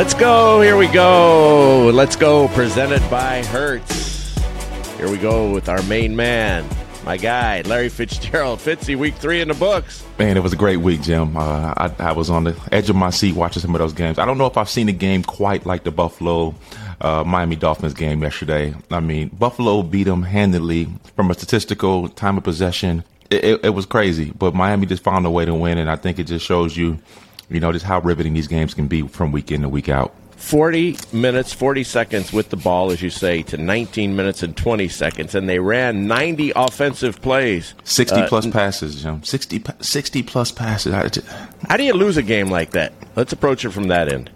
Let's go. Here we go. Let's go. Presented by Hertz. Here we go with our main man, my guy, Larry Fitzgerald. Fitzy, week three in the books. Man, it was a great week, Jim. Uh, I, I, was on the edge of my seat watching some of those games. I don't know if I've seen a game quite like the Buffalo uh, Miami Dolphins game yesterday. I mean, Buffalo beat them handily from a statistical time of possession. It, it, it was crazy, but Miami just found a way to win, and I think it just shows you, you know, just how riveting these games can be from week in to week out. 40 minutes, 40 seconds with the ball, as you say, to 19 minutes and 20 seconds. And they ran 90 offensive plays. 60 uh, plus passes, Jim. 60, 60 plus passes. How do you lose a game like that? Let's approach it from that end.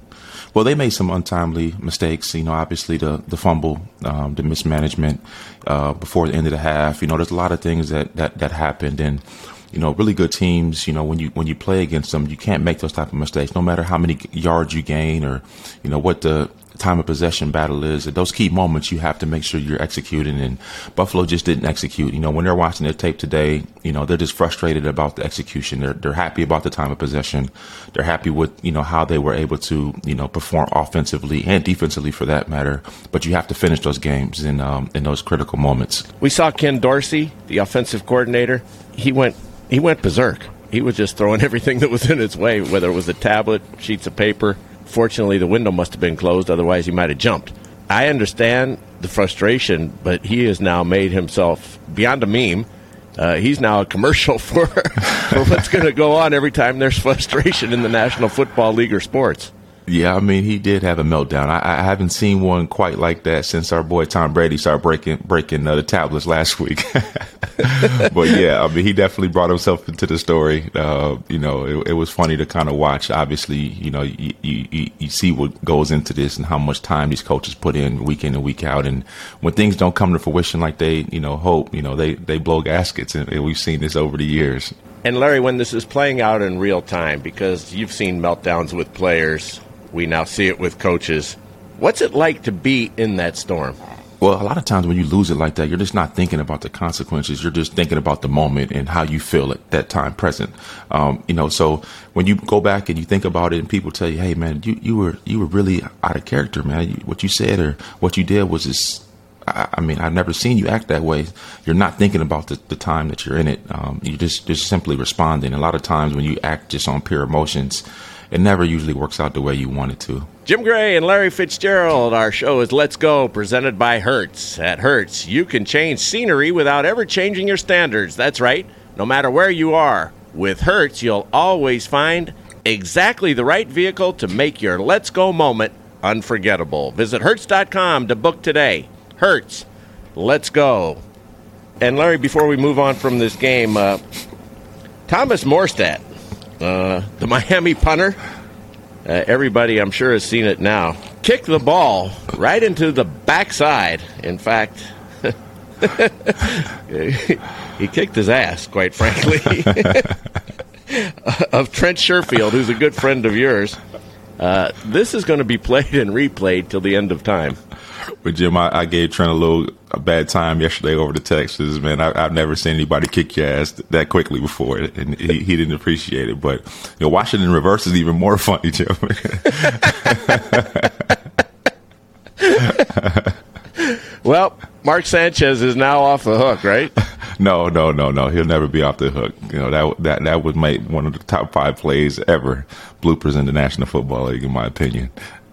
Well, they made some untimely mistakes. You know, obviously the the fumble, um, the mismanagement uh, before the end of the half. You know, there's a lot of things that that that happened, and you know, really good teams. You know, when you when you play against them, you can't make those type of mistakes. No matter how many yards you gain, or you know what the time of possession battle is. At those key moments, you have to make sure you're executing. And Buffalo just didn't execute. You know, when they're watching their tape today, you know, they're just frustrated about the execution. They're, they're happy about the time of possession. They're happy with, you know, how they were able to, you know, perform offensively and defensively for that matter. But you have to finish those games in, um, in those critical moments. We saw Ken Dorsey, the offensive coordinator. He went, he went berserk. He was just throwing everything that was in his way, whether it was a tablet, sheets of paper, Fortunately, the window must have been closed, otherwise, he might have jumped. I understand the frustration, but he has now made himself beyond a meme. Uh, he's now a commercial for, for what's going to go on every time there's frustration in the National Football League or sports. Yeah, I mean, he did have a meltdown. I, I, haven't seen one quite like that since our boy Tom Brady started breaking breaking uh, the tablets last week. but yeah, I mean, he definitely brought himself into the story. Uh, you know, it, it, was funny to kind of watch. Obviously, you know, you, you, you see what goes into this and how much time these coaches put in week in and week out. And when things don't come to fruition like they, you know, hope, you know, they they blow gaskets, and, and we've seen this over the years. And Larry, when this is playing out in real time, because you've seen meltdowns with players we now see it with coaches. What's it like to be in that storm? Well, a lot of times when you lose it like that, you're just not thinking about the consequences. You're just thinking about the moment and how you feel at that time present. Um, you know, so when you go back and you think about it, and people tell you, "Hey, man, you, you were you were really out of character, man. You, what you said or what you did was just." I, mean, I've never seen you act that way. You're not thinking about the, the time that you're in it. Um, you just just simply responding. A lot of times when you act just on pure emotions, it never usually works out the way you want it to. Jim Gray and Larry Fitzgerald. Our show is Let's Go, presented by Hertz. At Hertz, you can change scenery without ever changing your standards. That's right, no matter where you are. With Hertz, you'll always find exactly the right vehicle to make your Let's Go moment unforgettable. Visit Hertz.com to book today. Hertz, let's go. And Larry, before we move on from this game, uh, Thomas Morstead uh, the Miami punter, uh, everybody I'm sure has seen it now, Kick the ball right into the backside. In fact, he kicked his ass, quite frankly, of Trent Sherfield, who's a good friend of yours. Uh, this is going to be played and replayed till the end of time. But Jim, I, I, gave Trent a little a bad time yesterday over the Texas. Man, I, have never seen anybody kick your ass that quickly before, and he, he didn't appreciate it. But you know, watching in reverse is even more funny, Jim. well, Mark Sanchez is now off the hook, right? no, no, no, no. He'll never be off the hook. You know that that that would make one of the top five plays ever, bloopers in the National Football League, in my opinion.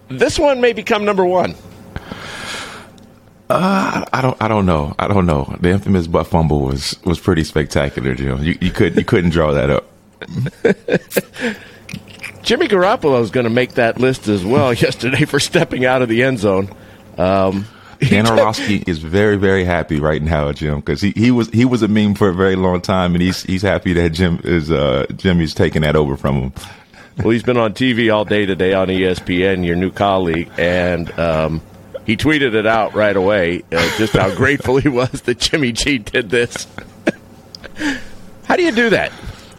This one may become number one. Uh, I don't. I don't know. I don't know. The infamous butt fumble was was pretty spectacular, Jim. You, you could you couldn't draw that up. Jimmy Garoppolo is going to make that list as well yesterday for stepping out of the end zone. Um, Dan Orlovsky is very very happy right now, Jim, because he, he was he was a meme for a very long time, and he's he's happy that Jim is uh, Jimmy's taking that over from him. well, he's been on TV all day today on ESPN, your new colleague, and. Um, he tweeted it out right away, uh, just how grateful he was that Jimmy G did this. how do you do that?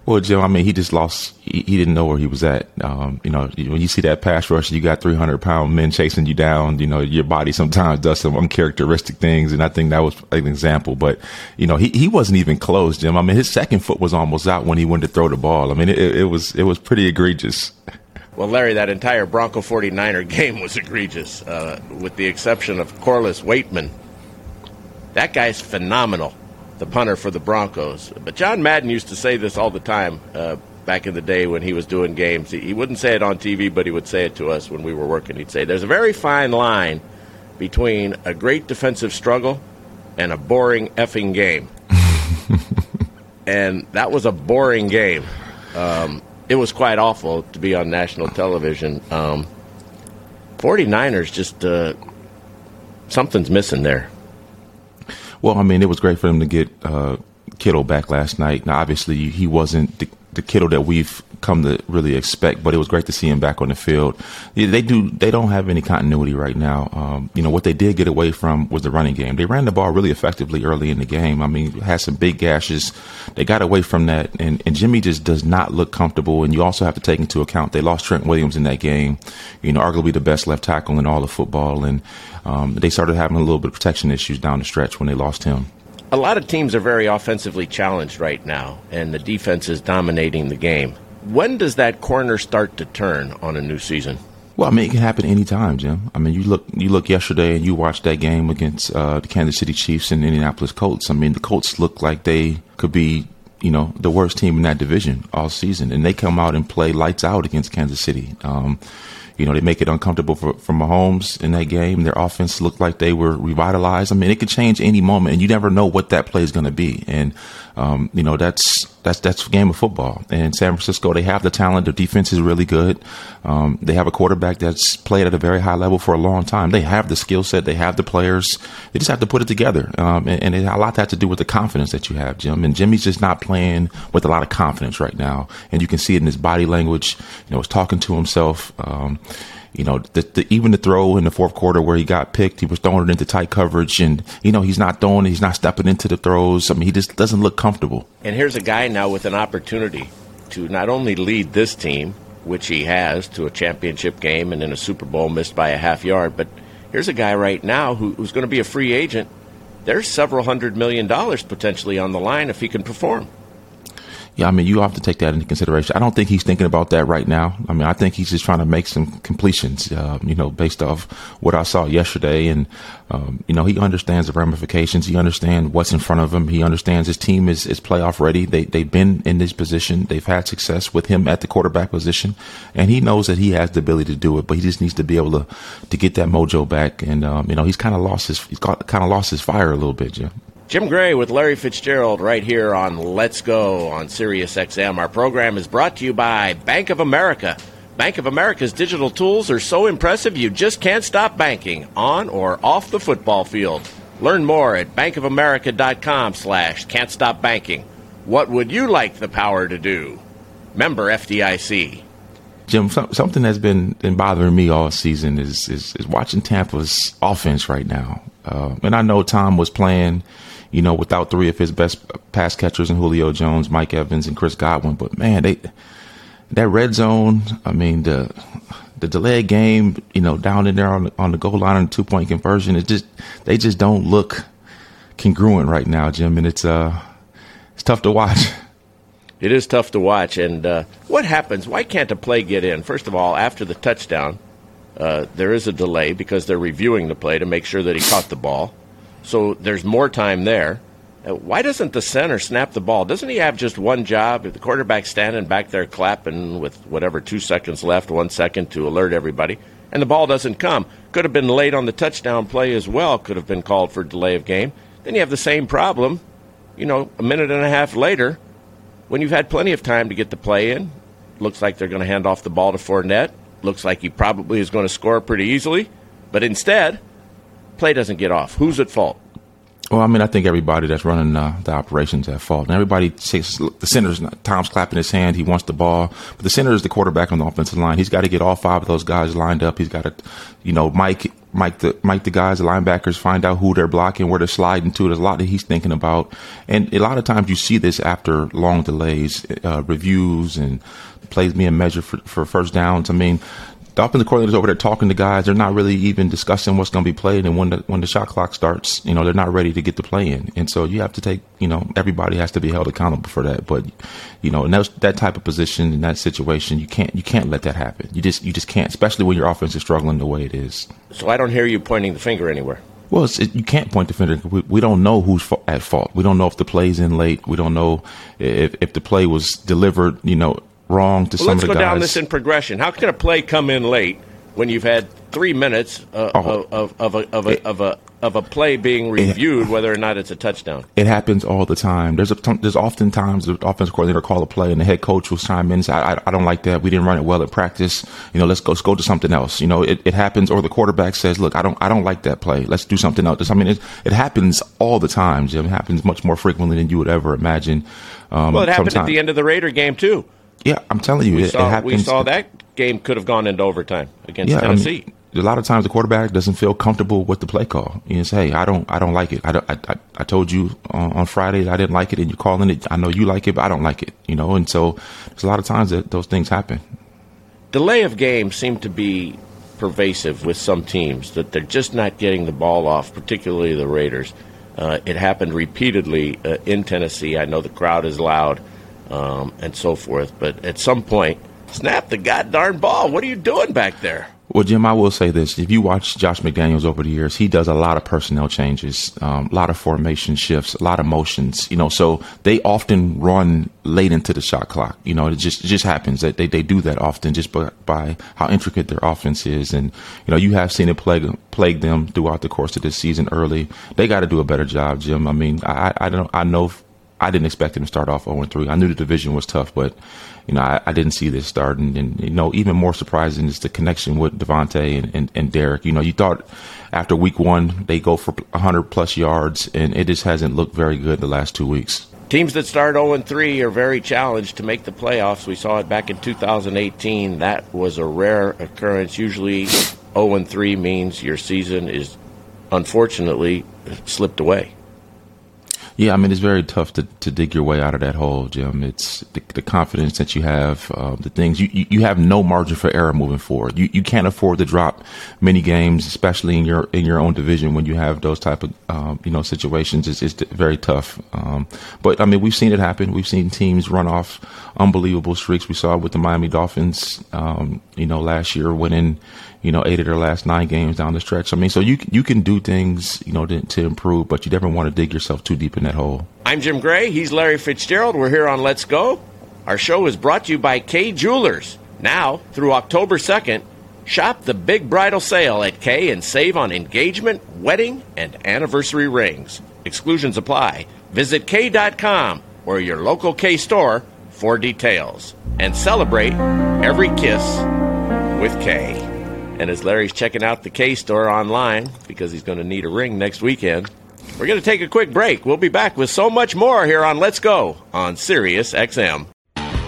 Well, Jim, I mean, he just lost. He, he didn't know where he was at. Um, you know, when you see that pass rush, you got 300 pound men chasing you down. You know, your body sometimes does some uncharacteristic things. And I think that was an example. But, you know, he, he wasn't even close, Jim. I mean, his second foot was almost out when he went to throw the ball. I mean, it, it was, it was pretty egregious. Well, Larry, that entire Bronco 49er game was egregious, uh, with the exception of Corliss Waitman. That guy's phenomenal, the punter for the Broncos. But John Madden used to say this all the time uh, back in the day when he was doing games. He, he wouldn't say it on TV, but he would say it to us when we were working. He'd say, There's a very fine line between a great defensive struggle and a boring effing game. and that was a boring game. Um, it was quite awful to be on national television. Um, 49ers just uh, something's missing there. Well, I mean, it was great for them to get uh, Kittle back last night. Now, obviously, he wasn't the, the Kittle that we've come to really expect. But it was great to see him back on the field. They do they don't have any continuity right now. Um, you know what they did get away from was the running game. They ran the ball really effectively early in the game. I mean, had some big gashes. They got away from that, and, and Jimmy just does not look comfortable. And you also have to take into account they lost Trent Williams in that game. You know, arguably the best left tackle in all of football, and um, they started having a little bit of protection issues down the stretch when they lost him a lot of teams are very offensively challenged right now, and the defense is dominating the game. When does that corner start to turn on a new season? Well, I mean, it can happen anytime, Jim. I mean, you look you look yesterday and you watched that game against uh, the Kansas City Chiefs and Indianapolis Colts. I mean, the Colts look like they could be, you know, the worst team in that division all season, and they come out and play lights out against Kansas City. Um, you know, they make it uncomfortable for, for Mahomes in that game. Their offense looked like they were revitalized. I mean, it could change any moment, and you never know what that play is going to be. And um, you know, that's that's that's game of football. And San Francisco, they have the talent. Their defense is really good. Um, they have a quarterback that's played at a very high level for a long time. They have the skill set. They have the players. They just have to put it together. Um, and, and it, a lot has to do with the confidence that you have, Jim. And Jimmy's just not playing with a lot of confidence right now. And you can see it in his body language. You know, he's talking to himself. Um, you know, the, the, even the throw in the fourth quarter where he got picked, he was throwing it into tight coverage, and you know he's not throwing, he's not stepping into the throws. I mean, he just doesn't look comfortable. And here's a guy now with an opportunity to not only lead this team, which he has, to a championship game and in a Super Bowl missed by a half yard, but here's a guy right now who, who's going to be a free agent. There's several hundred million dollars potentially on the line if he can perform. Yeah, I mean, you have to take that into consideration. I don't think he's thinking about that right now. I mean, I think he's just trying to make some completions, uh, you know, based off what I saw yesterday. And, um, you know, he understands the ramifications. He understands what's in front of him. He understands his team is, is playoff ready. They, they've been in this position. They've had success with him at the quarterback position. And he knows that he has the ability to do it, but he just needs to be able to, to get that mojo back. And, um, you know, he's kind of lost his, he's kind of lost his fire a little bit, Jim. Jim Gray with Larry Fitzgerald right here on Let's Go on Sirius XM. Our program is brought to you by Bank of America. Bank of America's digital tools are so impressive you just can't stop banking on or off the football field. Learn more at bankofamerica.com slash can't stop banking. What would you like the power to do? Member FDIC. Jim, something that's been, been bothering me all season is, is, is watching Tampa's offense right now. Uh, and I know Tom was playing – you know, without three of his best pass catchers and Julio Jones, Mike Evans, and Chris Godwin. But man, they that red zone. I mean, the the delayed game. You know, down in there on the, on the goal line and two point conversion. It just they just don't look congruent right now, Jim, and it's uh it's tough to watch. It is tough to watch. And uh, what happens? Why can't a play get in? First of all, after the touchdown, uh, there is a delay because they're reviewing the play to make sure that he caught the ball. So there's more time there. Why doesn't the center snap the ball? Doesn't he have just one job? If the quarterback's standing back there clapping with whatever two seconds left, one second to alert everybody, and the ball doesn't come, could have been late on the touchdown play as well. Could have been called for delay of game. Then you have the same problem, you know, a minute and a half later, when you've had plenty of time to get the play in. Looks like they're going to hand off the ball to Fournette. Looks like he probably is going to score pretty easily, but instead play doesn't get off? Who's at fault? Well, I mean, I think everybody that's running uh, the operations at fault. And everybody says the center's not, Tom's clapping his hand. He wants the ball, but the center is the quarterback on the offensive line. He's got to get all five of those guys lined up. He's got to, you know, Mike, Mike, the Mike, the guys, the linebackers, find out who they're blocking, where they're sliding to. There's a lot that he's thinking about, and a lot of times you see this after long delays, uh, reviews, and plays being measured for, for first downs. I mean, the offensive coordinators over there talking to guys. They're not really even discussing what's going to be played. And when the when the shot clock starts, you know, they're not ready to get the play in. And so you have to take, you know, everybody has to be held accountable for that. But you know, in that, that type of position in that situation, you can't you can't let that happen. You just you just can't, especially when your offense is struggling the way it is. So I don't hear you pointing the finger anywhere. Well, it, you can't point the finger. We, we don't know who's at fault. We don't know if the play's in late. We don't know if, if the play was delivered, you know, wrong to well, some of the guys. Let's go down this in progression. How can a play come in late when you've had three minutes uh, oh, of, of, a, of, a, of, a, of a play being reviewed, it, whether or not it's a touchdown. It happens all the time. There's a, there's often times the offensive coordinator call a play and the head coach will chime in and say, I, I, don't like that. We didn't run it well at practice. You know, let's go, let's go to something else. You know, it, it happens or the quarterback says, look, I don't, I don't like that play. Let's do something else. I mean, it, it happens all the time, Jim. It happens much more frequently than you would ever imagine. Um, well, it happened sometime. at the end of the Raider game too. Yeah, I'm telling you, we it, saw, it happens. We saw that game could have gone into overtime against yeah, Tennessee. I mean, a lot of times the quarterback doesn't feel comfortable with the play call. You say, "Hey, I don't, I don't like it. I, I, I told you on, on Friday I didn't like it, and you're calling it. I know you like it, but I don't like it. You know." And so there's a lot of times that those things happen. Delay of games seem to be pervasive with some teams that they're just not getting the ball off, particularly the Raiders. Uh, it happened repeatedly uh, in Tennessee. I know the crowd is loud um, and so forth, but at some point, snap the goddamn ball. What are you doing back there? Well, Jim, I will say this: if you watch Josh McDaniels over the years, he does a lot of personnel changes, um, a lot of formation shifts, a lot of motions. You know, so they often run late into the shot clock. You know, it just it just happens that they, they do that often just by, by how intricate their offense is, and you know, you have seen it plague plague them throughout the course of this season. Early, they got to do a better job, Jim. I mean, I I don't I know I didn't expect them to start off 0 3. I knew the division was tough, but you know, I, I, didn't see this starting. And, you know, even more surprising is the connection with Davante and, and, and, Derek. You know, you thought after week one, they go for 100 plus yards, and it just hasn't looked very good the last two weeks. Teams that start 0 3 are very challenged to make the playoffs. We saw it back in 2018. That was a rare occurrence. Usually, 0 3 means your season is unfortunately slipped away. Yeah, I mean it's very tough to, to dig your way out of that hole, Jim. It's the, the confidence that you have, uh, the things you, you have no margin for error moving forward. You you can't afford to drop many games, especially in your in your own division when you have those type of um, you know situations. It's, it's very tough. Um, but I mean we've seen it happen. We've seen teams run off unbelievable streaks. We saw it with the Miami Dolphins, um, you know, last year winning you know, eight of their last nine games down the stretch. I mean, so you you can do things, you know, to, to improve, but you never want to dig yourself too deep in that hole. I'm Jim Gray. He's Larry Fitzgerald. We're here on Let's Go. Our show is brought to you by Kay Jewelers. Now, through October 2nd, shop the big bridal sale at K and save on engagement, wedding, and anniversary rings. Exclusions apply. Visit Kay.com or your local K store for details. And celebrate every kiss with Kay. And as Larry's checking out the Kay store online because he's going to need a ring next weekend, we're going to take a quick break. We'll be back with so much more here on Let's Go on Sirius XM.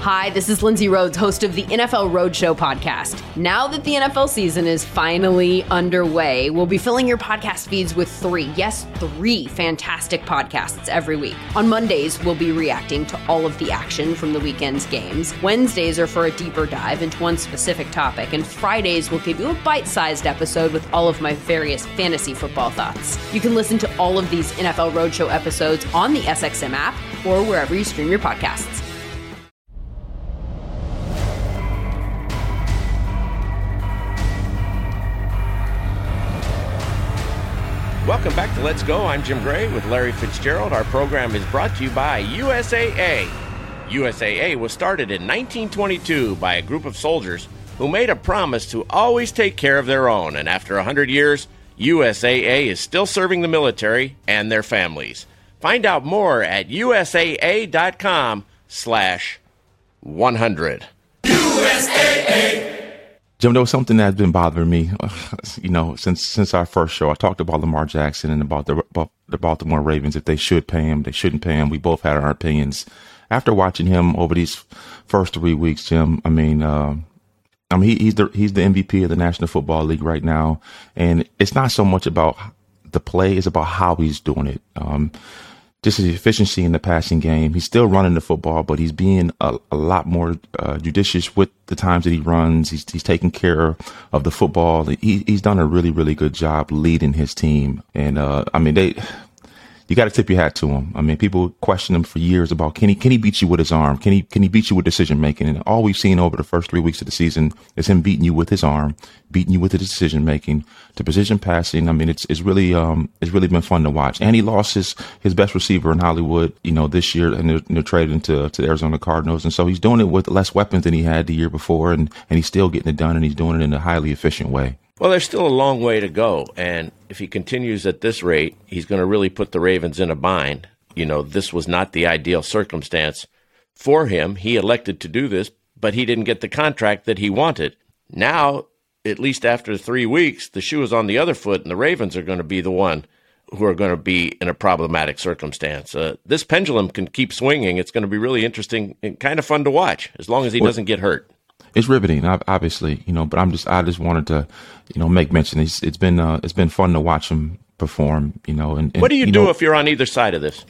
Hi, this is Lindsay Rhodes, host of the NFL Roadshow podcast. Now that the NFL season is finally underway, we'll be filling your podcast feeds with three, yes, three fantastic podcasts every week. On Mondays, we'll be reacting to all of the action from the weekend's games. Wednesdays are for a deeper dive into one specific topic, and Fridays will give you a bite sized episode with all of my various fantasy football thoughts. You can listen to all of these NFL Roadshow episodes on the SXM app or wherever you stream your podcasts. Welcome back to Let's Go. I'm Jim Gray with Larry Fitzgerald. Our program is brought to you by USAA. USAA was started in 1922 by a group of soldiers who made a promise to always take care of their own, and after 100 years, USAA is still serving the military and their families. Find out more at usaa.com slash 100. USAA! Jim, there was something that's been bothering me, you know, since since our first show. I talked about Lamar Jackson and about the about the Baltimore Ravens. If they should pay him, they shouldn't pay him. We both had our opinions. After watching him over these first three weeks, Jim, I mean, uh, I mean, he, he's the he's the MVP of the National Football League right now, and it's not so much about the play; it's about how he's doing it. Um, just his efficiency in the passing game. He's still running the football, but he's being a, a lot more uh, judicious with the times that he runs. He's, he's taking care of the football. He, he's done a really, really good job leading his team. And, uh, I mean, they, you got to tip your hat to him. I mean, people question him for years about can he can he beat you with his arm? Can he can he beat you with decision making? And all we've seen over the first three weeks of the season is him beating you with his arm, beating you with the decision making, to position passing. I mean, it's it's really um it's really been fun to watch. And he lost his his best receiver in Hollywood, you know, this year, and they're, they're traded to to the Arizona Cardinals, and so he's doing it with less weapons than he had the year before, and and he's still getting it done, and he's doing it in a highly efficient way. Well, there's still a long way to go. And if he continues at this rate, he's going to really put the Ravens in a bind. You know, this was not the ideal circumstance for him. He elected to do this, but he didn't get the contract that he wanted. Now, at least after three weeks, the shoe is on the other foot, and the Ravens are going to be the one who are going to be in a problematic circumstance. Uh, this pendulum can keep swinging. It's going to be really interesting and kind of fun to watch as long as he doesn't get hurt it's riveting, obviously, you know. But I'm just, I just wanted to, you know, make mention. It's, it's been, uh, it's been fun to watch him perform, you know. And, and what do you, you do know, if you're on either side of this?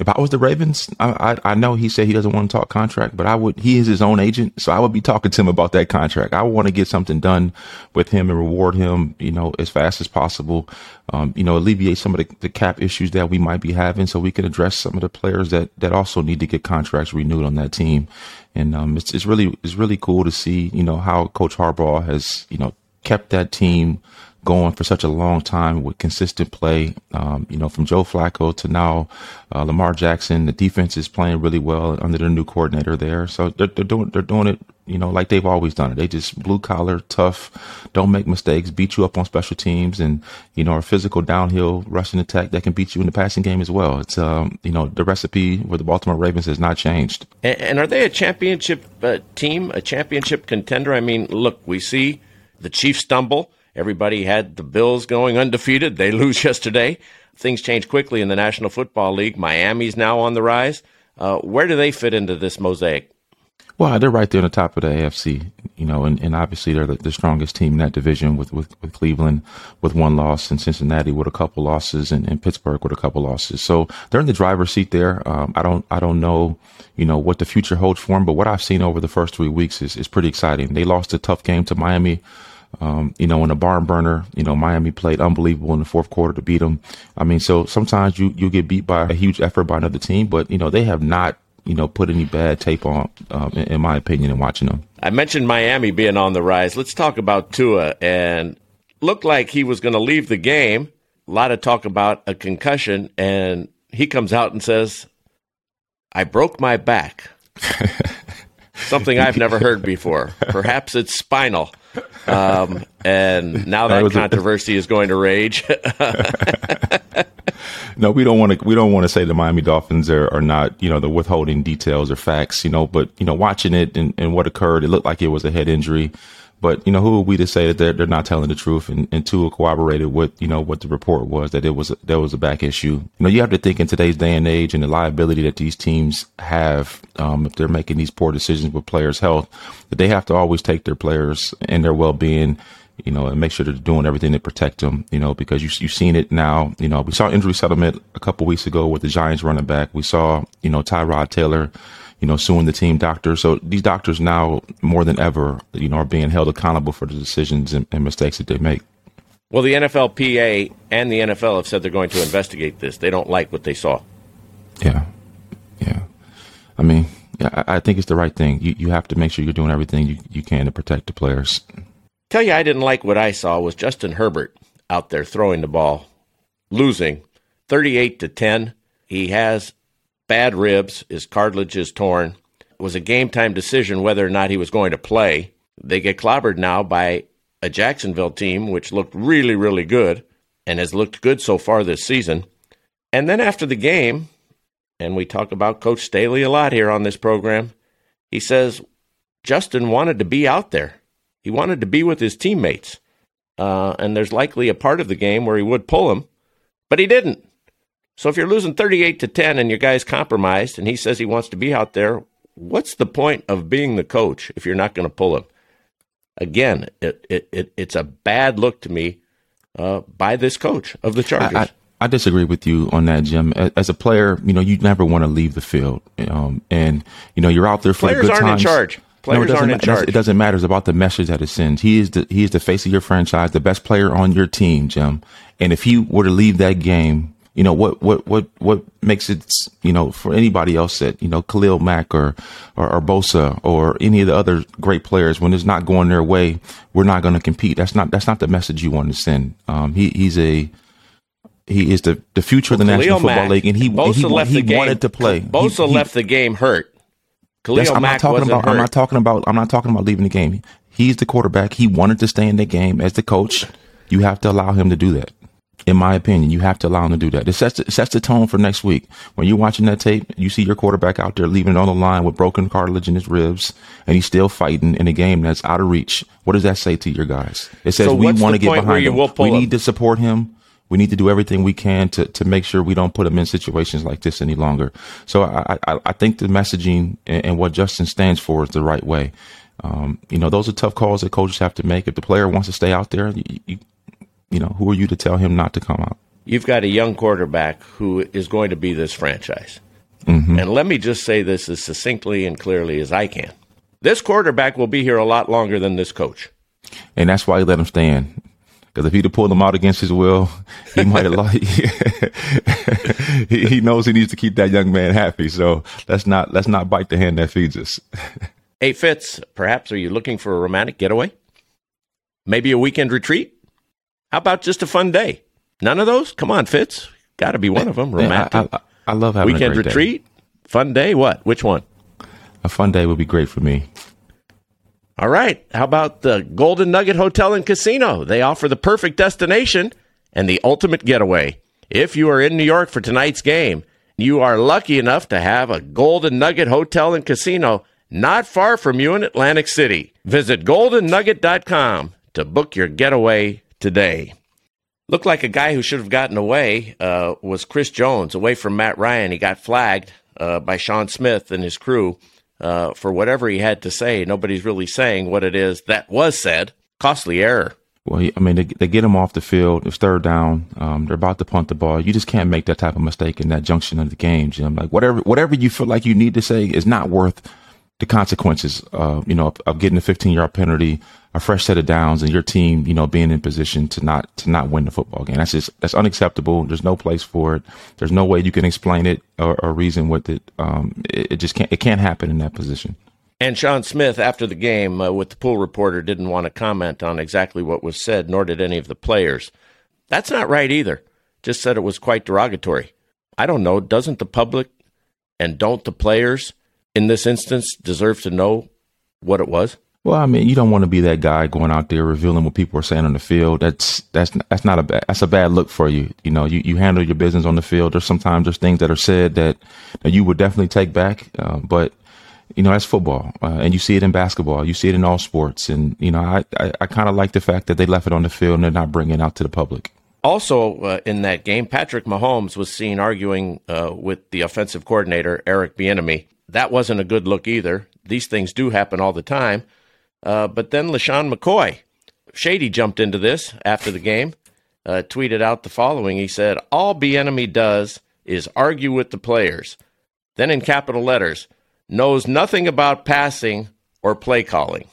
If I was the Ravens, I, I, I know he said he doesn't want to talk contract, but I would. He is his own agent, so I would be talking to him about that contract. I want to get something done with him and reward him, you know, as fast as possible. Um, you know, alleviate some of the, the cap issues that we might be having, so we can address some of the players that that also need to get contracts renewed on that team. And um, it's it's really it's really cool to see, you know, how Coach Harbaugh has, you know, kept that team going for such a long time with consistent play. Um, you know, from Joe Flacco to now uh, Lamar Jackson, the defense is playing really well under the new coordinator there. So they're, they're doing they're doing it. You know, like they've always done it. They just blue collar, tough, don't make mistakes, beat you up on special teams, and you know, a physical downhill rushing attack that can beat you in the passing game as well. It's um, you know, the recipe with the Baltimore Ravens has not changed. And, and are they a championship uh, team, a championship contender? I mean, look, we see the Chiefs stumble Everybody had the Bills going undefeated. They lose yesterday. Things change quickly in the National Football League. Miami's now on the rise. Uh, where do they fit into this mosaic? Well, they're right there on the top of the AFC, you know, and, and obviously they're the, the, strongest team in that division with, with, with, Cleveland with one loss and Cincinnati with a couple losses and, and Pittsburgh with a couple losses. So they're in the driver's seat there. Um, I don't, I don't know, you know, what the future holds for them, but what I've seen over the first three weeks is, is pretty exciting. They lost a tough game to Miami um, you know, in a barn burner, you know, Miami played unbelievable in the fourth quarter to beat them. I mean, so sometimes you, you get beat by a huge effort by another team, but, you know, they have not, you know, put any bad tape on, um, in, in, my opinion, in watching them. I mentioned Miami being on the rise. Let's talk about Tua and looked like he was going to leave the game. A lot of talk about a concussion, and he comes out and says, I broke my back. Something I've never heard before. Perhaps it's spinal. Um, and now that, that controversy a- is going to rage. no, we don't want to. We don't want to say the Miami Dolphins are, are not, you know, the withholding details or facts, you know. But you know, watching it and, and what occurred, it looked like it was a head injury. But you know, who are we to say that they're they're not telling the truth? And, and Tua corroborated what you know what the report was that it was a, there was a back issue. You know, you have to think in today's day and age and the liability that these teams have um, if they're making these poor decisions with players' health, that they have to always take their players and their well being you know, and make sure they're doing everything to protect them, you know, because you, you've seen it now. You know, we saw injury settlement a couple weeks ago with the Giants running back. We saw, you know, Tyrod Taylor you know, suing the team doctor. So these doctors now more than ever, you know, are being held accountable for the decisions and, and mistakes that they make. Well, the NFLPA and the NFL have said they're going to investigate this. They don't like what they saw. Yeah, yeah. I mean, yeah, I, I think it's the right thing. You you have to make sure you're doing everything you, you can to protect the players. Tell you, I didn't like what I saw was Justin Herbert out there throwing the ball, losing, thirty-eight to ten. He has bad ribs, his cartilage is torn. It was a game time decision whether or not he was going to play. They get clobbered now by a Jacksonville team which looked really, really good and has looked good so far this season. And then after the game, and we talk about Coach Staley a lot here on this program, he says Justin wanted to be out there. He wanted to be with his teammates. Uh, and there's likely a part of the game where he would pull him, but he didn't. So if you're losing 38 to 10 and your guy's compromised and he says he wants to be out there, what's the point of being the coach if you're not going to pull him? Again, it, it, it, it's a bad look to me uh, by this coach of the Chargers. I, I disagree with you on that, Jim. As a player, you know, you never want to leave the field, um, and you know, you're out there for Players the good aren't times. in charge. Players no, it aren't in charge. It doesn't matter. It's about the message that it sends. He is the he is the face of your franchise, the best player on your team, Jim. And if he were to leave that game, you know what what what what makes it you know for anybody else that you know Khalil Mack or or, or Bosa or any of the other great players when it's not going their way, we're not going to compete. That's not that's not the message you want to send. Um, he he's a he is the, the future of the Khalil National Football Mack, League, and he Bosa he, left he game. wanted to play. Bosa He- he- left the game hurt. Khalil I'm Mack not talking about. hurt. I'm not talking about. I'm not talking about leaving the game. He's the quarterback. He wanted to stay in the game as the coach. You have to allow him to do that. In my opinion, you have to allow him to do that. It sets it sets the tone for next week. When you're watching that tape, you see your quarterback out there leaving it on the line with broken cartilage in his ribs, and he's still fighting in a game that's out of reach. What does that say to your guys? It says So we want to get behind him. We need to support him. We need to do everything we can to, to make sure we don't put them in situations like this any longer. So I, I, I think the messaging and, and what Justin stands for is the right way. Um, you know, those are tough calls that coaches have to make. If the player wants to stay out there, you, you, you know, who are you to tell him not to come out? You've got a young quarterback who is going to be this franchise. Mm-hmm. And let me just say this as succinctly and clearly as I can. This quarterback will be here a lot longer than this coach. And that's why he let him stay in. Because if he'd have pulled him out against his will, he might have lost. he, he knows he needs to keep that young man happy. So let's not let's not bite the hand that feeds us. Hey, Fitz, perhaps are you looking for a romantic getaway? Maybe a weekend retreat? How about just a fun day? None of those? Come on, Fitz. Got to be one of them. Romantic. I, I, I love having weekend a great day. retreat? Fun day? What? Which one? A fun day would be great for me. All right. How about the Golden Nugget Hotel and Casino? They offer the perfect destination and the ultimate getaway. If you are in New York for tonight's game, you are lucky enough to have a Golden Nugget Hotel and Casino not far from you in Atlantic City. Visit goldennugget.com to book your getaway today. Looked like a guy who should have gotten away uh, was Chris Jones, away from Matt Ryan. He got flagged uh, by Shawn Smith and his crew uh, for whatever he had to say. Nobody's really saying what it is that was said. Costly error. Well, I mean, they, they get him off the field. It's third down. Um, they're about to punt the ball. You just can't make that type of mistake in that junction of the game, Jim. Like whatever, whatever you feel like you need to say is not worth the consequences. Uh, you know, of, of getting a 15 yard penalty, a fresh set of downs, and your team, you know, being in position to not to not win the football game. That's just that's unacceptable. There's no place for it. There's no way you can explain it or, or reason with it. Um, it, it just can't. It can't happen in that position. And Shawn Smith, after the game uh, with the pool reporter, didn't want to comment on exactly what was said, nor did any of the players. That's not right either. Just said it was quite derogatory. I don't know. Doesn't the public and don't the players in this instance deserve to know what it was? Well, I mean, you don't want to be that guy going out there revealing what people are saying on the field. That's that's that's not a bad that's a bad look for you. You know, you, you handle your business on the field. There's sometimes there's things that are said that, that you would definitely take back, uh, but you know that's football, uh, and you see it in basketball. You see it in all sports, and you know I I, I kind of like the fact that they left it on the field and they're not bringing it out to the public. Also, uh, in that game, Patrick Mahomes was seen arguing uh, with the offensive coordinator, Eric Bieniemy. That wasn't a good look either. These things do happen all the time. Uh, but then LeSean McCoy, Shady jumped into this after the game, uh, tweeted out the following. He said, All Bieniemy does is argue with the players. Then in capital letters, knows nothing about passing or play calling.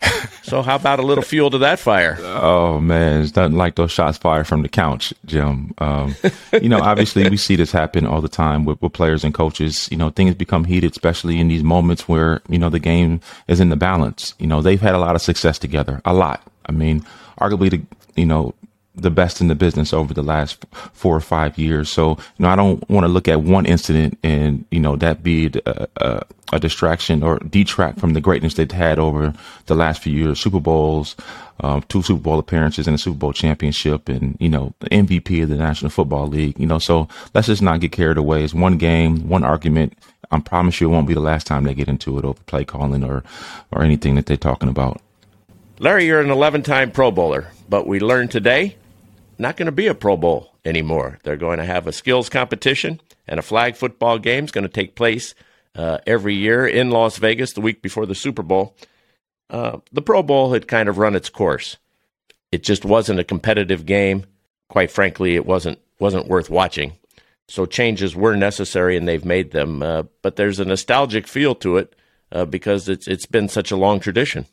so, how about a little fuel to that fire? Oh man, it's nothing like those shots fired from the couch, Jim. Um, you know, obviously we see this happen all the time with, with players and coaches. You know, things become heated, especially in these moments where you know the game is in the balance. You know, they've had a lot of success together, a lot. I mean, arguably the you know the best in the business over the last four or five years. So, you know, I don't want to look at one incident and, you know, that be a, a, distraction or detract from the greatness they've had over the last few years. Super Bowls, um, two Super Bowl appearances and a Super Bowl championship and, you know, MVP of the National Football League, you know, so let's just not get carried away. It's one game, one argument. I promise you it won't be the last time they get into it over play calling or, or anything that they're talking about. Larry, you're an 11 time Pro Bowler, but we learned today not going to be a Pro Bowl anymore. They're going to have a skills competition and a flag football game is going to take place uh, every year in Las Vegas the week before the Super Bowl. Uh, the Pro Bowl had kind of run its course. It just wasn't a competitive game. quite frankly, it wasn't wasn't worth watching. So changes were necessary, and they've made them. Uh, but there's a nostalgic feel to it uh, because it's it's been such a long tradition.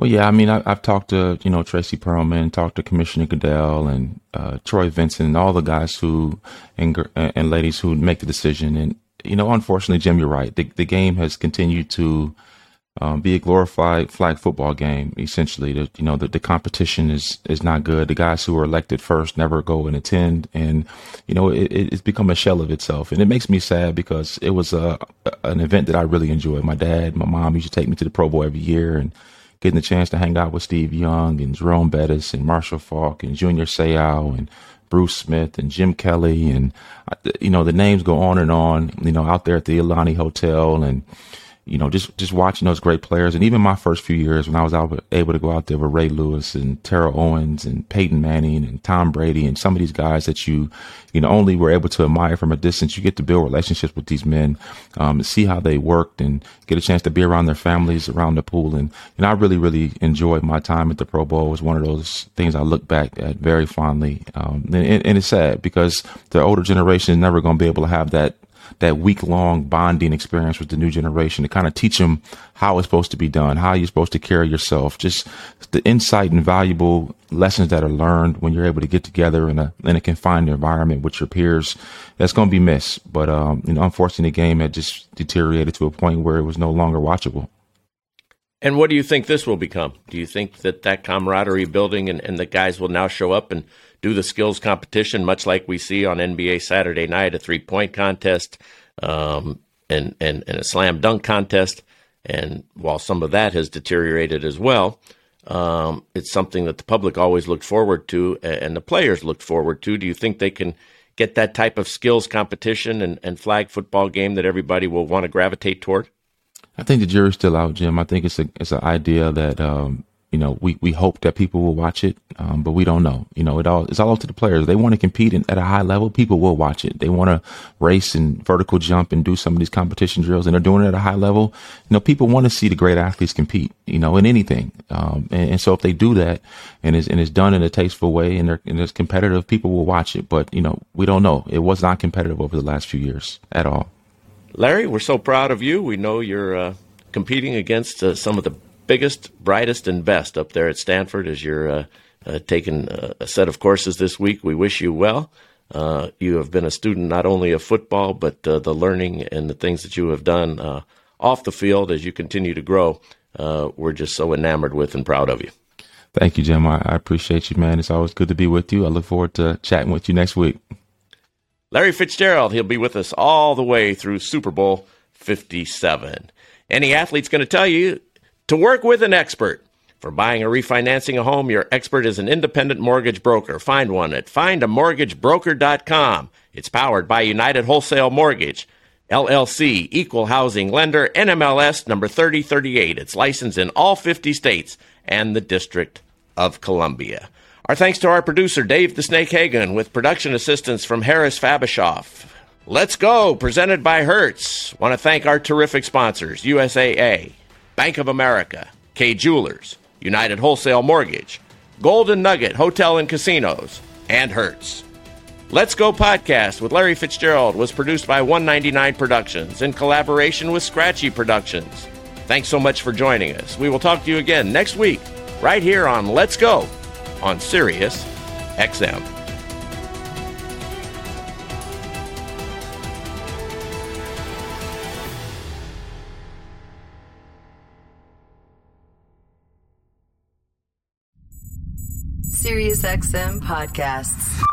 Well, yeah, I mean, I, have talked to you know Tracy Perlman, talked to Commissioner Goodell and uh, Troy Vincent, and all the guys who and and ladies who make the decision. And you know, unfortunately, Jim, you're right. The the game has continued to um, be a glorified flag football game. Essentially, the, you know the, the competition is is not good. The guys who are elected first never go and attend, and you know it, it's become a shell of itself. And it makes me sad because it was a an event that I really enjoyed. My dad, my mom used to take me to the Pro Bowl every year, and getting the chance to hang out with Steve Young and Jerome Bettis and Marshall Faulk and Junior Seau and Bruce Smith and Jim Kelly and uh, you know the names go on and on. You know out there at the Ihilani Hotel and you know, just just watching those great players, and even my first few years when I was able, to go out there with Ray Lewis and Terrell Owens and Peyton Manning and Tom Brady and some of these guys that you, you know, only were able to admire from a distance. You get to build relationships with these men, um, see how they worked, and get a chance to be around their families, around the pool, and and I really really enjoyed my time at the Pro Bowl. It was one of those things I look back at very fondly, um, and, and it's sad because the older generation is never going to be able to have that that week long bonding experience with the new generation to kind of teach them how it's supposed to be done, how you're supposed to carry yourself, just the insight and valuable lessons that are learned when you're able to get together in a in a confined environment with your peers. That's going to be missed. But um, you know, unfortunately, the game had just deteriorated to a point where it was no longer watchable. And what do you think this will become? Do you think that that camaraderie building and, and the guys will now show up and do the skills competition, much like we see on NBA Saturday night, a three point contest um, and, and, and a slam dunk contest. And while some of that has deteriorated as well, um, it's something that the public always looked forward to and the players looked forward to. Do you think they can get that type of skills competition and, and flag football game that everybody will want to gravitate toward? I think the jury's still out, Jim. I think it's a it's an idea that um, you know, we, we hope that people will watch it, um, but we don't know. You know, it all it's all up to the players. They want to compete in, at a high level. People will watch it. They want to race and vertical jump and do some of these competition drills, and they're doing it at a high level. You know, people want to see the great athletes compete. You know, in anything. Um, and, and, so if they do that, and it's and it's done in a tasteful way, and, they're, and it's competitive, people will watch it. But you know, we don't know. It was not competitive over the last few years at all. Larry, we're so proud of you. We know you're uh, competing against uh, some of the biggest, brightest, and best up there at Stanford as you're uh, uh, taking a set of courses this week. We wish you well. Uh, you have been a student not only of football, but uh, the learning and the things that you have done uh, off the field as you continue to grow. Uh, we're just so enamored with and proud of you. Thank you, Jim. I, I appreciate you, man. It's always good to be with you. I look forward to chatting with you next week. Larry Fitzgerald, he'll be with us all the way through Super Bowl 57. Any athlete's going to tell you to work with an expert. For buying or refinancing a home, your expert is an independent mortgage broker. Find one at findamortgagebroker.com. It's powered by United Wholesale Mortgage, LLC, Equal Housing Lender, NMLS number 3038. It's licensed in all 50 states and the District of Columbia. Our thanks to our producer, Dave the Snake Hagan, with production assistance from Harris Fabishoff. Let's go, presented by Hertz. Want to thank our terrific sponsors, USAA. Bank of America, Kay Jewelers, United Wholesale Mortgage, Golden Nugget Hotel and Casinos, and Hertz. Let's Go podcast with Larry Fitzgerald was produced by 199 Productions in collaboration with Scratchy Productions. Thanks so much for joining us. We will talk to you again next week, right here on Let's Go on Sirius XM. SiriusXM podcasts.